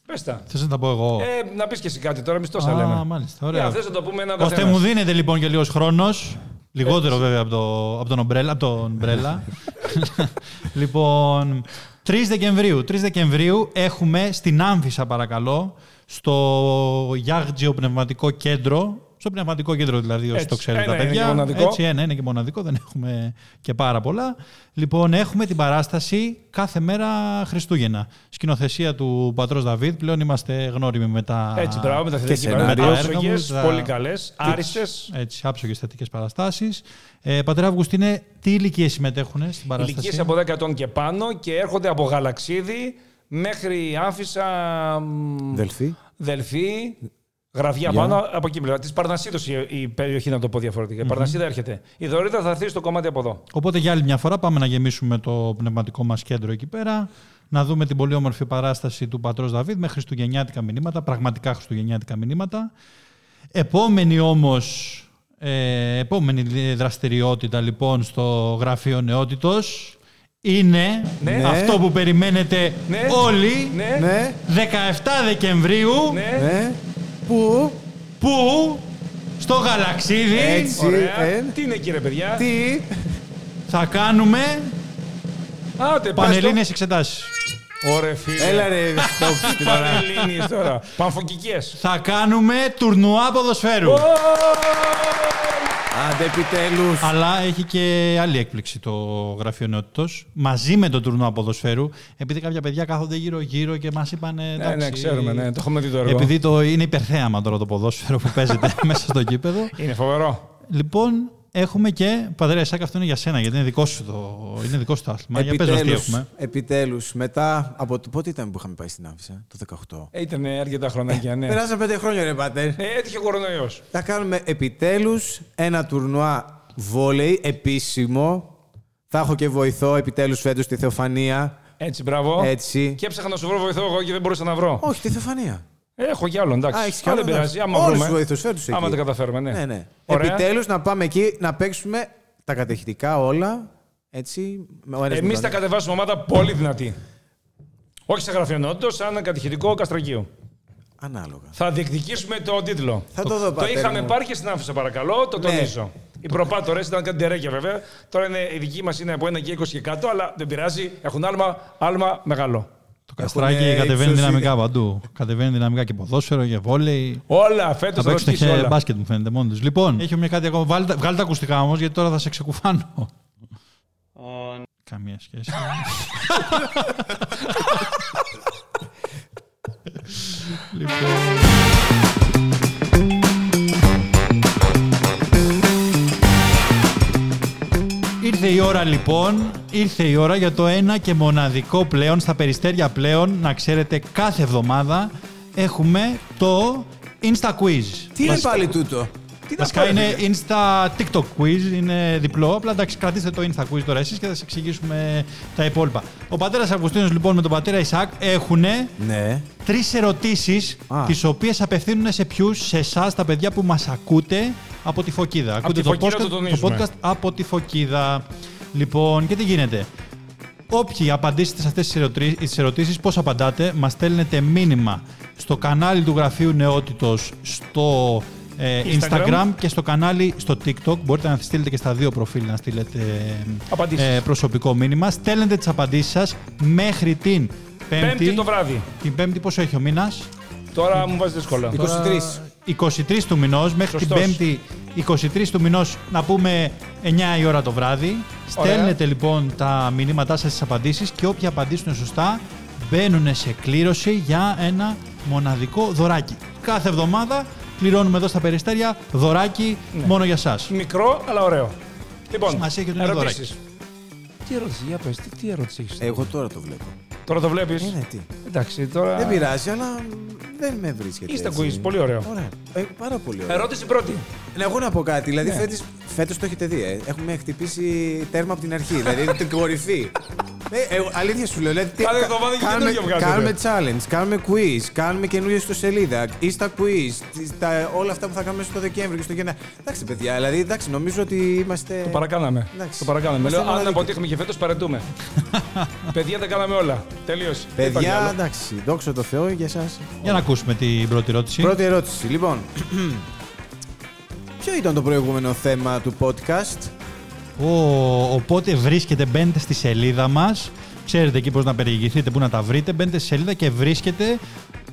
πες τα. θες να τα πω εγώ. Ε, να πεις και εσύ κάτι τώρα, εμείς τόσα Α, λέμε. μάλιστα, ωραία. Θες να το πούμε ένα Ώστε καθένας. μου δίνεται λοιπόν και λίγος χρόνος. Λιγότερο βέβαια από, το, από τον ομπρέλα. Από τον ομπρέλα. λοιπόν, 3 Δεκεμβρίου. 3 Δεκεμβρίου έχουμε στην Άμφισα, παρακαλώ, στο Γιάγτζιο Πνευματικό Κέντρο. Στο πνευματικό κέντρο δηλαδή, όσοι Έτσι. το ξέρουν Ένα τα είναι παιδιά. και μοναδικό. Έτσι, ένα είναι και μοναδικό, δεν έχουμε και πάρα πολλά. Λοιπόν, έχουμε την παράσταση κάθε μέρα Χριστούγεννα. Σκηνοθεσία του πατρός Δαβίδ. Πλέον είμαστε γνώριμοι με τα, Έτσι, μπράβο, με τα θετικά σενάριο. κείμενα. τα έργα μου, Άψογε, τα- πολύ καλέ, άριστες. έτσι, άψογες θετικές παραστάσεις. Ε, Πατέρα Αυγουστίνε, τι ηλικίες συμμετέχουν στην παράσταση; Ηλικίε από 10 ετών και πάνω και έρχονται από Γαλαξίδι μέχρι Άμφισα. μ, Δελφή. Δελφή, γραβιά Γεια. πάνω από εκεί πλευρά. Της Παρνασίδος η, η περιοχή, να το πω διαφορετικά. Η Παρνασίδα έρχεται. Η Δωρίδα θα έρθει στο κομμάτι από εδώ. Οπότε για άλλη μια φορά πάμε να γεμίσουμε το πνευματικό μας κέντρο εκεί πέρα. Να δούμε την πολύ όμορφη παράσταση του Πατρός Δαβίδ με χριστουγεννιάτικα μηνύματα, πραγματικά χριστουγεννιάτικα μηνύματα. Επόμενη όμως, ε, επόμενη δραστηριότητα λοιπόν στο γραφείο νεότητος είναι Ναι. αυτό που περιμένετε Ναι. όλοι. Ναι, Ναι, 17 Δεκεμβρίου ναι. ναι. Πού, που στο Γαλαξίδι Έτσι. Ωραία. ε. Τι είναι κύριε παιδιά; τι; θα κάνουμε Άτε, πες το. πανελλήνιες εξετάσεις. Ωραία, φίλε. Έλα ρε, stop την ώρα. Πανελλήνιες τώρα. Πανφοκικές. Θα κάνουμε τουρνουά ποδοσφαίρου. Άντε επιτέλους. Αλλά έχει και άλλη έκπληξη το γραφείο νεότητος. Μαζί με το τουρνουά ποδοσφαίρου, επειδή κάποια παιδιά κάθονται γύρω-γύρω και μας είπαν. Ναι, εντάξει, ναι, ξέρουμε, ναι. Το έχουμε δει το έργο. Επειδή το είναι υπερθέαμα τώρα το ποδόσφαιρο που παίζεται μέσα στο κήπεδο. Είναι φοβερό. Λοιπόν, έχουμε και. Πατέρα Εσάκ, αυτό είναι για σένα, γιατί είναι δικό σου το, είναι δικό σου το άθλημα. Για πες μας τι έχουμε. επιτέλους, μετά από το πότε ήταν που είχαμε πάει στην Άφησα, το 18. Ε, Ήταν αρκετά χρονάκια, ναι. Περάσαν πέντε χρόνια ρε πατέρ. Ε, έτυχε κορονοϊός. Θα κάνουμε επιτέλους ένα τουρνουά Βόλεϊ, επίσημο. Θα έχω και βοηθό επιτέλους φέτος στη Θεοφανία. Έτσι, μπράβο. Έτσι. Και έψαχνα να σου βρω βοηθό εγώ και δεν μπορούσα να βρω. Όχι, τη Θεοφανία. Έχω κι άλλο, εντάξει. Α, έχεις κι Αλλά άλλο, δεν εντάξει. πειράζει. Άμα Όλους βρούμε. τους βοηθούς φέτος Άμα εκεί. τα καταφέρουμε, ναι. Ναι, ναι. Ωραία. Επιτέλους να πάμε εκεί να παίξουμε τα κατεχητικά όλα. Έτσι. με ο ένας με Εμείς τον θα άλλο. κατεβάσουμε ομάδα πολύ δυνατή. Όχι σε γραφειονότητα, σαν κατηχητικό καστρακείο. Ανάλογα. Θα διεκδικήσουμε το τίτλο. Θα το δω, Το πατέρα είχαμε μου. πάρει και στην άφησα, παρακαλώ, το Ναι. τονίζω. Οι προπάτορες ήταν κάτι τερέκια βέβαια. Τώρα είναι, η δική μας είναι από 1 και 20 και κάτω, αλλά δεν πειράζει. Έχουν άλμα, άλμα μεγάλο. Το καστράκι Έχουνε κατεβαίνει ύψος δυναμικά παντού. Κατεβαίνει δυναμικά και ποδόσφαιρο και βόλεϊ. Όλα φέτος Θα θα παίξουν ρωτήσεις και όλα. μπάσκετ μου φαίνεται μόνο του. Λοιπόν, έχει μια κάτι ακόμα. Βάλτε, βγάλτε τα ακουστικά όμως γιατί τώρα θα σε ξεκουφάνω. Καμία σχέση. λοιπόν. Ήρθε η ώρα λοιπόν, ήρθε η ώρα για το ένα και μοναδικό πλέον, στα περιστέρια πλέον, να ξέρετε κάθε εβδομάδα έχουμε το Insta Quiz. Τι είναι πάλι τούτο; Βασικά είναι Insta TikTok quiz, είναι διπλό. Απλά εντάξει, κρατήστε το Insta quiz τώρα εσείς και θα σας εξηγήσουμε τα υπόλοιπα. Ο πατέρας Αυγουστίνος λοιπόν με τον πατέρα Ισaac έχουν Ναι. τρεις ερωτήσεις Α. τις οποίες απευθύνουν σε ποιους, σε εσάς τα παιδιά που μας ακούτε από τη Φωκίδα. Ακούτε τη Φωκίδα podcast, το τονίζουμε. podcast από τη Φωκίδα. Λοιπόν, και τι γίνεται; Όποιοι απαντήσετε σε αυτές τις ερωτήσεις, τις ερωτήσεις πώς απαντάτε, μας στέλνετε μήνυμα στο κανάλι του Γραφείου Νεότητος στο ε, Instagram. Instagram. και στο κανάλι στο TikTok. Μπορείτε να στείλετε και στα δύο προφίλ να στείλετε Απαντήσεις. ε, προσωπικό μήνυμα. Στέλνετε τις απαντήσεις σας μέχρι την Πέμπτη. Πέμπτη το βράδυ. Την Πέμπτη πόσο έχει ο μήνας; Τώρα μου βάζεις δύσκολα. 23. 23 του μηνός, μέχρι Σωστός. την Πέμπτη 23 του μηνός, να πούμε 9 η ώρα το βράδυ. Ωραία. Στέλνετε λοιπόν τα μηνύματά σας στις απαντήσεις και όποιοι απαντήσουν σωστά μπαίνουν σε κλήρωση για ένα μοναδικό δωράκι. Κάθε εβδομάδα πληρώνουμε εδώ στα Περιστέρια δωράκι Ναι. μόνο για σας. Μικρό, αλλά ωραίο. Λοιπόν, Σημασία έχει ότι είναι ερωτήσεις. Τι ερώτηση, για πες, τι, τι ερώτηση έχεις. Εγώ τώρα το βλέπω. Τώρα το βλέπεις; Είναι τι. Εντάξει, τώρα... Δεν πειράζει, αλλά δεν με βρίσκεται. Insta έτσι. quiz, πολύ ωραίο. Ωραία. Ε, πάρα πολύ ωραίο. Ερώτηση πρώτη. Ναι, εγώ να πω κάτι. Δηλαδή, Ναι. φέτος, φέτος το έχετε δει. Ε. Έχουμε χτυπήσει τέρμα από την αρχή. δηλαδή, είναι την κορυφή. Ε, ε, αλήθεια σου λέω. Δηλαδή, τι- Κάθε κα- εβδομάδα έχει κάνουμε, καινούργιο βγάζετε. κάνουμε challenge, κάνουμε quiz, κάνουμε καινούργια στο σελίδα, Insta quiz, τις- τα, όλα αυτά που θα κάνουμε στο Δεκέμβριο και στο Γενάρη. Εντάξει, παιδιά, δηλαδή, εντάξει, νομίζω ότι είμαστε. Το παρακάναμε. Εντάξει. Το παρακάναμε. Είμαστε Λέω, αν μοναδικοί. αποτύχουμε και φέτος, παρετούμε. Παιδιά, τα κάναμε όλα. Τελείωσε. Δεν υπάρχει Παιδιά, άλλο. εντάξει, δόξα τω Θεώ για εσάς. Για να ακούσουμε την πρώτη ερώτηση. Πρώτη ερώτηση. Λοιπόν, ποιο ήταν το προηγούμενο θέμα του podcast; Ο, οπότε βρίσκεται, μπαίνετε στη σελίδα μας, ξέρετε εκεί πώς να περιηγηθείτε, πού να τα βρείτε, μπαίνετε στη σελίδα και βρίσκετε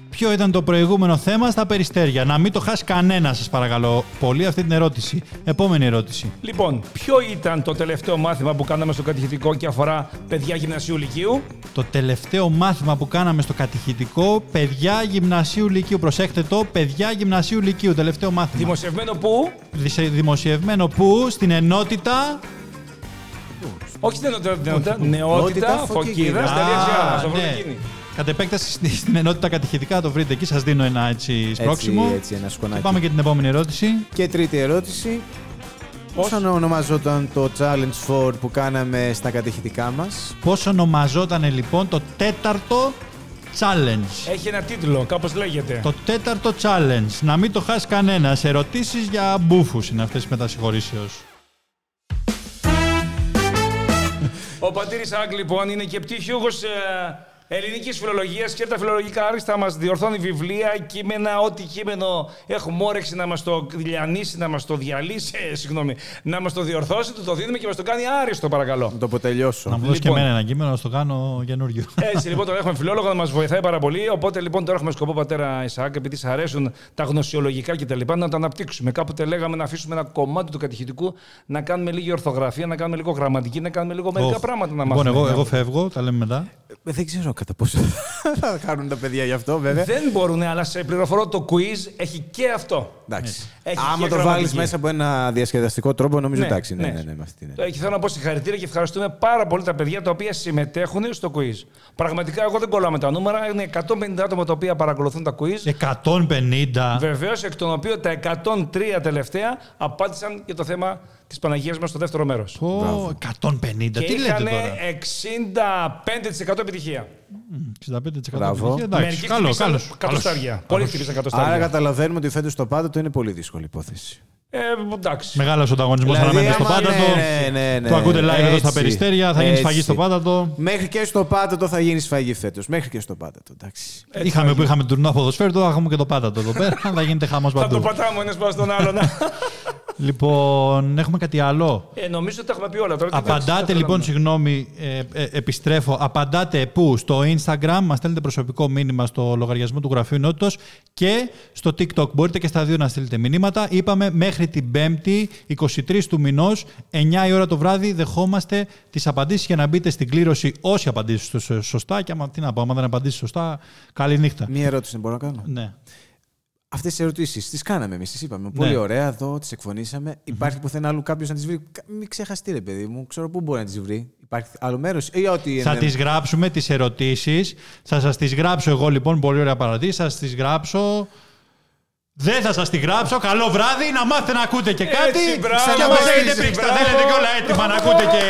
ποιο ήταν το προηγούμενο θέμα στα περιστέρια. Να μην το χάσει κανένας σας παρακαλώ πολύ αυτή την ερώτηση. Επόμενη ερώτηση. Λοιπόν, ποιο ήταν το τελευταίο μάθημα που κάναμε στο κατηχητικό και αφορά παιδιά γυμνασίου λυκείου; Το τελευταίο μάθημα που κάναμε στο κατηχητικό, παιδιά γυμνασίου λυκείου. Προσέχτε το, παιδιά γυμνασίου λυκείου, τελευταίο μάθημα. Δημοσιευμένο που. Δισε- Δημοσιευμένο που στην ενότητα... Όχι στην ενότητα, την ενότητα, Νεότητα, νεότητα, φωκίδα. φωκίδα. Α, Στο βρείτε ναι. εκείνη. Κατ' επέκταση στη- στην ενότητα κατηχητικά το βρείτε εκεί. Σας δίνω ένα έτσι σπρώξιμο. Έτσι, έτσι, ένα Και σκονάκι. πάμε και την επόμενη ερώτηση. Και τρίτη ερώτηση. Πώς ονομαζόταν το Challenge 4 που κάναμε στα κατηχητικά μας; Πώς ονομαζόταν λοιπόν το τέταρτο challenge; Έχει ένα τίτλο, κάπως λέγεται. Το τέταρτο challenge. Να μην το χάσει κανένας. Ερωτήσεις για μπούφους είναι αυτές με τα Ο πατήρη Άγγ, λοιπόν, είναι και πτυχιούχος ε, ελληνικής φιλολογίας και τα φιλολογικά άριστα μας διορθώνει βιβλία, κείμενα, ό,τι κείμενο έχουμε όρεξη να μας το λιανίσει, να μας το διαλύσει, ε, συγγνώμη, να μας το διορθώσει, του το δίνουμε και μας το κάνει άριστο, παρακαλώ. Να το αποτελειώσω. Να μου δώσει Λοιπόν. και εμένα ένα κείμενο να στο κάνω καινούριο. Έτσι λοιπόν τώρα έχουμε φιλόλογο να μας βοηθάει πάρα πολύ. Οπότε λοιπόν τώρα έχουμε σκοπό πατέρα Ισαάκ, επειδή σα αρέσουν τα γνωσιολογικά κτλ., να τα αναπτύξουμε. Κάποτε λέγαμε να αφήσουμε ένα κομμάτι του κατηχητικού να κάνουμε λίγη ορθογραφία, να κάνουμε λίγο γραμματική, να κάνουμε λίγο μερικά Οχ. πράγματα να Λοιπόν, μάθουμε. εγώ, εγώ φεύγω, τα λέμε μετά. Ε, Δεν ξέρω κατά πόσο θα κάνουν τα παιδιά γι' αυτό, βέβαια. Δεν μπορούν, αλλά σε πληροφορώ το quiz έχει και αυτό. Εντάξει. Έχει Άμα και το βάλεις γραμματική. μέσα από ένα διασκεδαστικό τρόπο, νομίζω Ναι, εντάξει. Ναι, ναι. ναι, ναι, με αυτή την Ε, Και θέλω να πω συγχαρητήρια και ευχαριστούμε πάρα πολύ τα παιδιά τα οποία συμμετέχουν στο quiz. Πραγματικά, εγώ δεν κολλάω με τα νούμερα. Είναι 150 άτομα τα οποία παρακολουθούν τα quiz. 150. Βεβαίως, εκ των οποίων τα 103 τελευταία απάντησαν για το θέμα της Παναγίας μας στο δεύτερο μέρος. Πω, 150. Και Τι λέτε είχαν τώρα; 65% επιτυχία. 65% Μπράβο. επιτυχία. Εντάξει, Μερικοί καλό, χτύπησαν καλό. Κατοστάρια. Πολλοί χτύπησαν Άρα κατοστάρια. καταλαβαίνουμε ότι φέτος το πάτατο είναι πολύ δύσκολη υπόθεση. Ε, εντάξει. Μεγάλος ανταγωνισμός Δηλαδή, αναμένεται στο άμα- πάτατο. ναι, ναι, ναι, Το ακούτε live εδώ στα έτσι, περιστέρια. Θα γίνει έτσι. σφαγή στο πάτατο. Μέχρι και στο πάτατο θα γίνει σφαγή φέτος. Μέχρι και στο πάτατο. Εντάξει. Έτσι Είχαμε θα που είχαμε τουρνουά ποδοσφαίρου, τώρα έχουμε και το πάτατο εδώ πέρα. θα γίνεται χαμό Θα το παντού. πατάμε ένας πάνω στον άλλον. λοιπόν, έχουμε κάτι άλλο; ε, νομίζω ότι τα έχουμε πει όλα τώρα. τι θα- τι Απαντάτε θα λοιπόν, κάνουμε; συγγνώμη, ε, ε, επιστρέφω. Απαντάτε πού, στο Instagram, μας στέλνετε προσωπικό μήνυμα στο λογαριασμό του Γραφείου Νότητος και στο TikTok. Μπορείτε και στα δύο να στείλετε μηνύματα. Είπαμε μέχρι την 5η, 23 του μηνός, 9 η ώρα το βράδυ, δεχόμαστε τις απαντήσεις για να μπείτε στην κλήρωση όσοι απαντήσετε σωστά. Και άμα, τι να πω, άμα δεν απαντήσεις σωστά, καλή νύχτα. Μία ερώτηση δεν μπορώ να κάνω; Ναι. Αυτές τις ερωτήσεις τις κάναμε εμείς, τις είπαμε. Πολύ ωραία εδώ, τις εκφωνήσαμε. Υπάρχει πουθενά άλλου κάποιος να τις βρει; Κα- Μην ξεχαστεί, ρε παιδί μου. Ξέρω πού μπορεί να τις βρει. Υπάρχει άλλο μέρος ή ό,τι. Θα είναι- τις γράψουμε τις ερωτήσεις. Θα σας τις γράψω εγώ λοιπόν, πολύ ωραία παρατήρηση. Θα σας τις γράψω. Δεν θα σας τη γράψω. Καλό βράδυ, να μάθετε να ακούτε και κάτι. Έτσι, μπράβο, και μας έχετε έτσι, πρίξει, τα μπράβο. θέλετε και όλα έτοιμα να ακούτε και,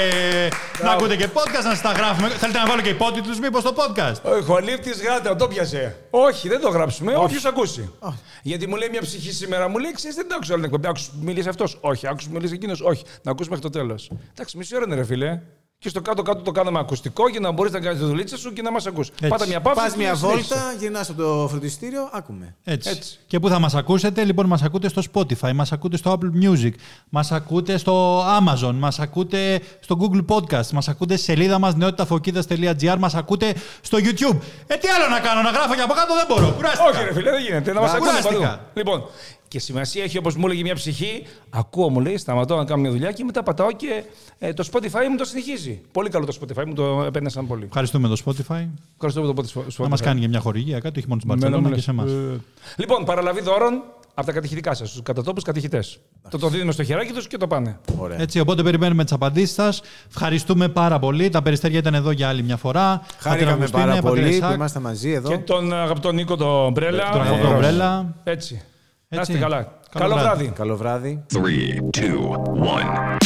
να ακούτε και podcast, να σας τα γράφουμε. Θέλετε να βάλω και υπότιτλους μήπως στο podcast; Ο χολύπτη γάτα, το πιασε. Όχι, δεν το γράψουμε. Όποιος ακούσει. Γιατί μου λέει μια ψυχή σήμερα, μου λέει ξέρεις, δεν το άκουσα όλη την εκπομπή. Άκουσες που μιλήσει αυτός. Όχι. Άκουσες που μιλήσει εκείνος. Όχι. Να ακούσουμε μέχρι το τέλος. Εντάξει, μισή ώρα είναι ρε φίλε. Και στο κάτω-κάτω το κάναμε ακουστικό για να μπορείς να κάνεις τη δουλίτσα σου και να μας ακούς. Πάτα μια παύση. Πας και μια συνέχισε. βόλτα, γυρνάς από το φροντιστήριο, άκουμε. Έτσι. Έτσι. Και πού θα μας ακούσετε, λοιπόν, μας ακούτε στο Spotify, μας ακούτε στο Apple Music, μας ακούτε στο Amazon, μας ακούτε στο Google Podcast, μας ακούτε στη σελίδα μας νεότηταφοκίδας.gr, μας ακούτε στο YouTube. Ε, τι άλλο να κάνω, να γράφω και από κάτω δεν μπορώ. Κουράστηκα. Όχι, ρε φίλε, δεν γίνεται. Να μας ακούνε Κουράστηκα. παντού. Λοιπόν, και σημασία έχει όπως μου έλεγε μια ψυχή. Ακούω, μου λέει, σταματώ να κάνω μια δουλειά και μετά πατάω και ε, το Spotify μου το συνεχίζει. Πολύ καλό το Spotify μου, το επένδυσαν πολύ. Ευχαριστούμε το Spotify. Ευχαριστώ που το Spotify. Να μας κάνει και μια χορηγία κάτι, όχι μόνο στην Εμένα μου Μπαρτσελώνα και λες. σε εμάς. Ε, Λοιπόν, παραλαβή δώρων από τα κατηχητικά σας, τους κατατόπους κατηχητές. Το το δίνουμε στο χεράκι τους και το πάνε. Ωραία. Έτσι, οπότε περιμένουμε τις απαντήσεις σας. Ευχαριστούμε πάρα πολύ. Τα περιστέρια ήταν εδώ για άλλη μια φορά. Χάρηκαμε Πατέρα πάρα Αγουστίνε, πολύ πατέρα που Ισάκ, είμαστε μαζί εδώ. Και τον αγαπητό Νίκο τον Μπρέλα. Τον αγαπητό Ωραίος. Μπρέλα. Έτσι. Να Έτσι. είστε καλά. Καλό Καλό βράδυ. βράδυ. Καλό βράδυ. 3, 2, 1.